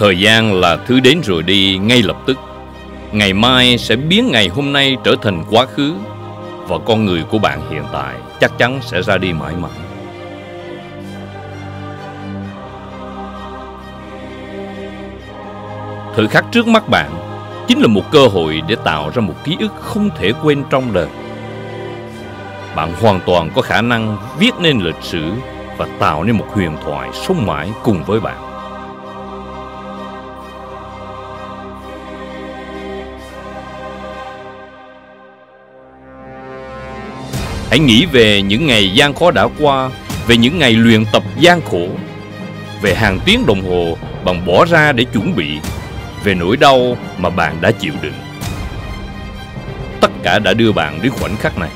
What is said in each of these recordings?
Thời gian là thứ đến rồi đi ngay lập tức Ngày mai sẽ biến ngày hôm nay trở thành quá khứ, Và con người của bạn hiện tại chắc chắn sẽ ra đi mãi mãi Thời khắc trước mắt bạn chính là một cơ hội để tạo ra một ký ức không thể quên trong đời. Bạn hoàn toàn có khả năng viết nên lịch sử và tạo nên một huyền thoại sống mãi cùng với bạn. Hãy nghĩ về những ngày gian khó đã qua, về những ngày luyện tập gian khổ, về hàng tiếng đồng hồ bạn bỏ ra để chuẩn bị về nỗi đau mà bạn đã chịu đựng. Tất cả đã đưa bạn đến khoảnh khắc này.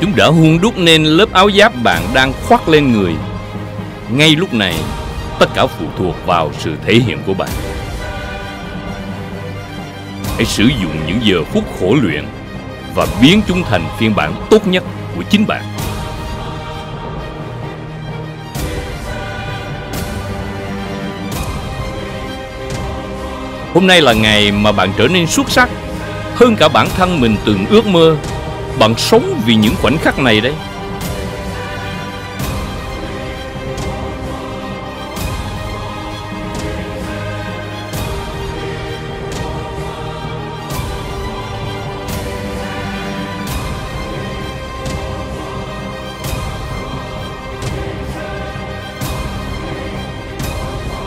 Chúng đã hun đúc nên lớp áo giáp bạn đang khoác lên người. Ngay lúc này, tất cả phụ thuộc vào sự thể hiện của bạn. Hãy sử dụng những giờ phút khổ luyện và biến chúng thành phiên bản tốt nhất của chính bạn. Hôm nay là ngày mà bạn trở nên xuất sắc hơn cả bản thân mình từng ước mơ. Bạn sống vì những khoảnh khắc này đấy.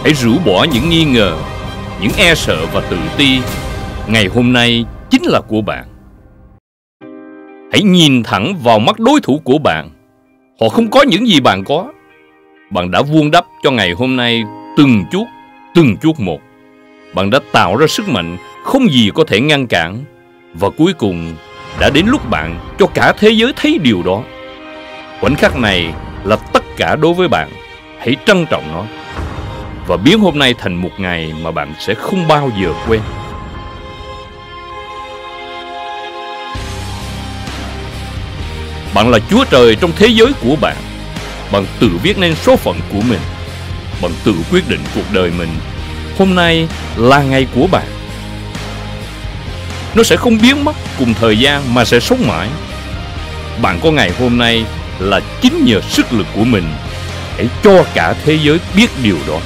Hãy rũ bỏ những nghi ngờ, những e sợ và tự ti. Ngày hôm nay chính là của bạn. Hãy nhìn thẳng vào mắt đối thủ của bạn. Họ không có những gì bạn có. Bạn đã vuông đắp cho ngày hôm nay từng chút từng chút một. Bạn đã tạo ra sức mạnh không gì có thể ngăn cản. Và cuối cùng đã đến lúc bạn cho cả thế giới thấy điều đó. Khoảnh khắc này là tất cả đối với bạn. Hãy trân trọng nó và biến hôm nay thành một ngày mà bạn sẽ không bao giờ quên. Bạn là Chúa Trời trong thế giới của bạn. Bạn tự viết nên số phận của mình. Bạn tự quyết định cuộc đời mình. Hôm nay là ngày của bạn. Nó sẽ không biến mất cùng thời gian mà sẽ sống mãi. Bạn có ngày hôm nay là chính nhờ sức lực của mình. Hãy cho cả thế giới biết điều đó.